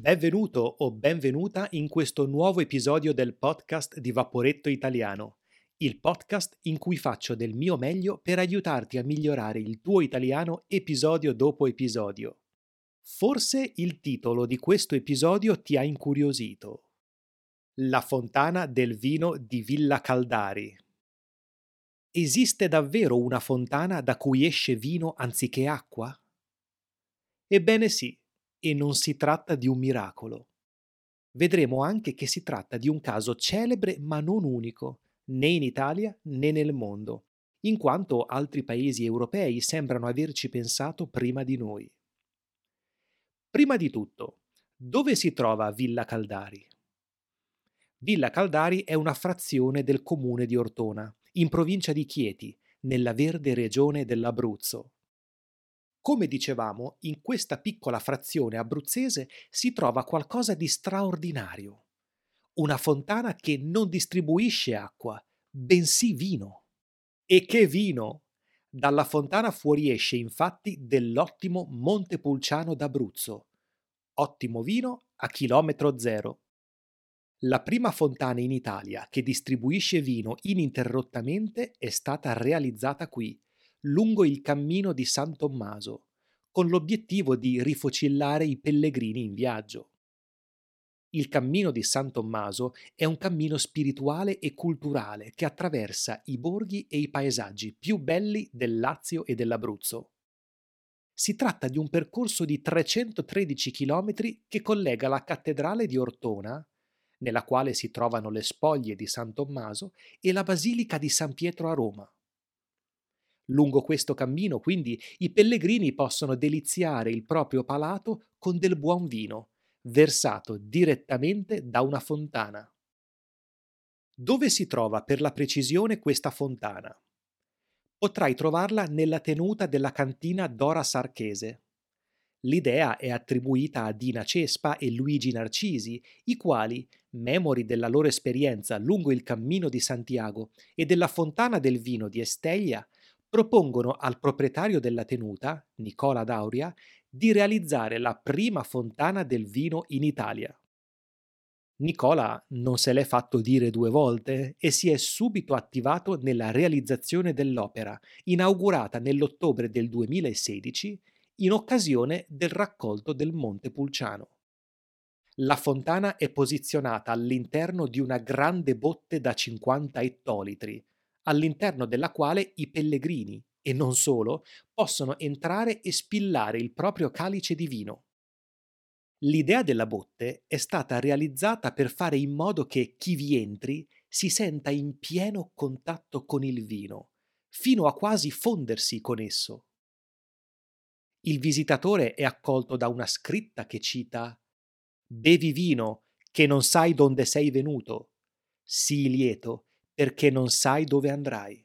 Benvenuto o benvenuta in questo nuovo episodio del podcast di Vaporetto Italiano, il podcast in cui faccio del mio meglio per aiutarti a migliorare il tuo italiano episodio dopo episodio. Forse il titolo di questo episodio ti ha incuriosito. La fontana del vino di Villa Caldari. Esiste davvero una fontana da cui esce vino anziché acqua? Ebbene sì, e non si tratta di un miracolo. Vedremo anche che si tratta di un caso celebre ma non unico, né in Italia né nel mondo, in quanto altri paesi europei sembrano averci pensato prima di noi. Prima di tutto, dove si trova Villa Caldari? Villa Caldari è una frazione del comune di Ortona, in provincia di Chieti, nella verde regione dell'Abruzzo. Come dicevamo, in questa piccola frazione abruzzese si trova qualcosa di straordinario. Una fontana che non distribuisce acqua, bensì vino. E che vino! Dalla fontana fuoriesce infatti dell'ottimo Montepulciano d'Abruzzo. Ottimo vino a chilometro zero. La prima fontana in Italia che distribuisce vino ininterrottamente è stata realizzata qui, lungo il cammino di San Tommaso, con l'obiettivo di rifocillare i pellegrini in viaggio. Il cammino di San Tommaso è un cammino spirituale e culturale che attraversa i borghi e i paesaggi più belli del Lazio e dell'Abruzzo. Si tratta di un percorso di 313 km che collega la cattedrale di Ortona, nella quale si trovano le spoglie di San Tommaso, e la basilica di San Pietro a Roma. Lungo questo cammino, quindi, i pellegrini possono deliziare il proprio palato con del buon vino, versato direttamente da una fontana. Dove si trova per la precisione questa fontana? Potrai trovarla nella tenuta della cantina Dora Sarchese. L'idea è attribuita a Dina Cespa e Luigi Narcisi, i quali, memori della loro esperienza lungo il cammino di Santiago e della fontana del vino di Esteglia, propongono al proprietario della tenuta, Nicola Dauria, di realizzare la prima fontana del vino in Italia. Nicola non se l'è fatto dire due volte e si è subito attivato nella realizzazione dell'opera, inaugurata nell'ottobre del 2016 in occasione del raccolto del Monte Pulciano. La fontana è posizionata all'interno di una grande botte da 50 ettolitri, all'interno della quale i pellegrini, e non solo, possono entrare e spillare il proprio calice di vino. L'idea della botte è stata realizzata per fare in modo che chi vi entri si senta in pieno contatto con il vino, fino a quasi fondersi con esso. Il visitatore è accolto da una scritta che cita Bevi vino, che non sai donde sei venuto. Sii lieto, perché non sai dove andrai.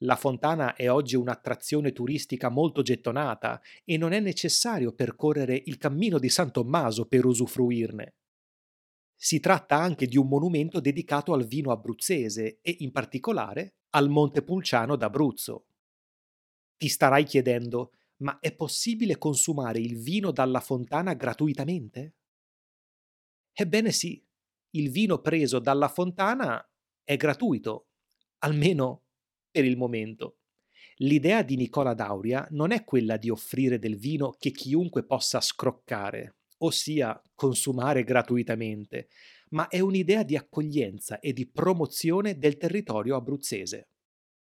La fontana è oggi un'attrazione turistica molto gettonata e non è necessario percorrere il cammino di San Tommaso per usufruirne. Si tratta anche di un monumento dedicato al vino abruzzese e in particolare al Monte Pulciano d'Abruzzo. Ti starai chiedendo, ma è possibile consumare il vino dalla fontana gratuitamente? Ebbene sì, il vino preso dalla fontana è gratuito, almeno per il momento. L'idea di Nicola Dauria non è quella di offrire del vino che chiunque possa scroccare, ossia consumare gratuitamente, ma è un'idea di accoglienza e di promozione del territorio abruzzese.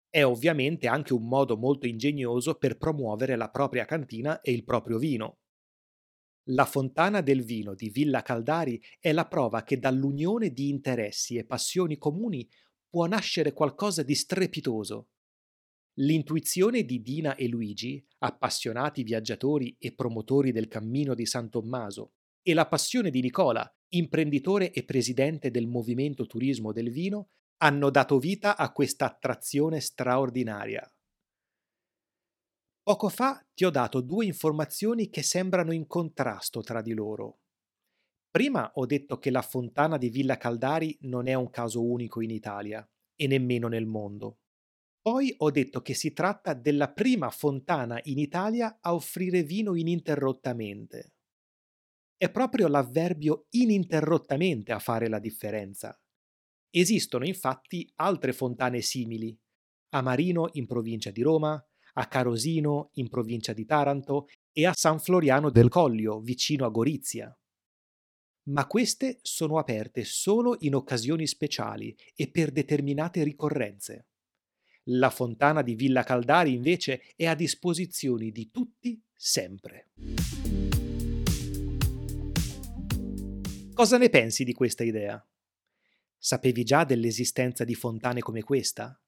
È ovviamente anche un modo molto ingegnoso per promuovere la propria cantina e il proprio vino. La fontana del vino di Villa Caldari è la prova che dall'unione di interessi e passioni comuni può nascere qualcosa di strepitoso. L'intuizione di Dina e Luigi, appassionati viaggiatori e promotori del cammino di San Tommaso, e la passione di Nicola, imprenditore e presidente del movimento turismo del vino, hanno dato vita a questa attrazione straordinaria. Poco fa ti ho dato due informazioni che sembrano in contrasto tra di loro. Prima ho detto che la fontana di Villa Caldari non è un caso unico in Italia e nemmeno nel mondo. Poi ho detto che si tratta della prima fontana in Italia a offrire vino ininterrottamente. È proprio l'avverbio ininterrottamente a fare la differenza. Esistono infatti altre fontane simili, a Marino in provincia di Roma, a Carosino in provincia di Taranto e a San Floriano del Collio vicino a Gorizia. Ma queste sono aperte solo in occasioni speciali e per determinate ricorrenze. La fontana di Villa Caldari invece è a disposizione di tutti sempre. Cosa ne pensi di questa idea? Sapevi già dell'esistenza di fontane come questa?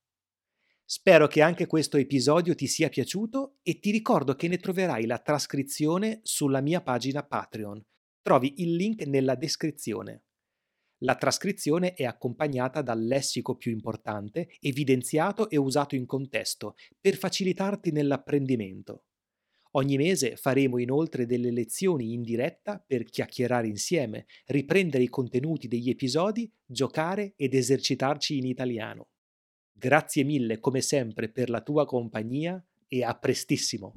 Spero che anche questo episodio ti sia piaciuto e ti ricordo che ne troverai la trascrizione sulla mia pagina Patreon. Trovi il link nella descrizione. La trascrizione è accompagnata dal lessico più importante, evidenziato e usato in contesto, per facilitarti nell'apprendimento. Ogni mese faremo inoltre delle lezioni in diretta per chiacchierare insieme, riprendere i contenuti degli episodi, giocare ed esercitarci in italiano. Grazie mille come sempre per la tua compagnia e a prestissimo!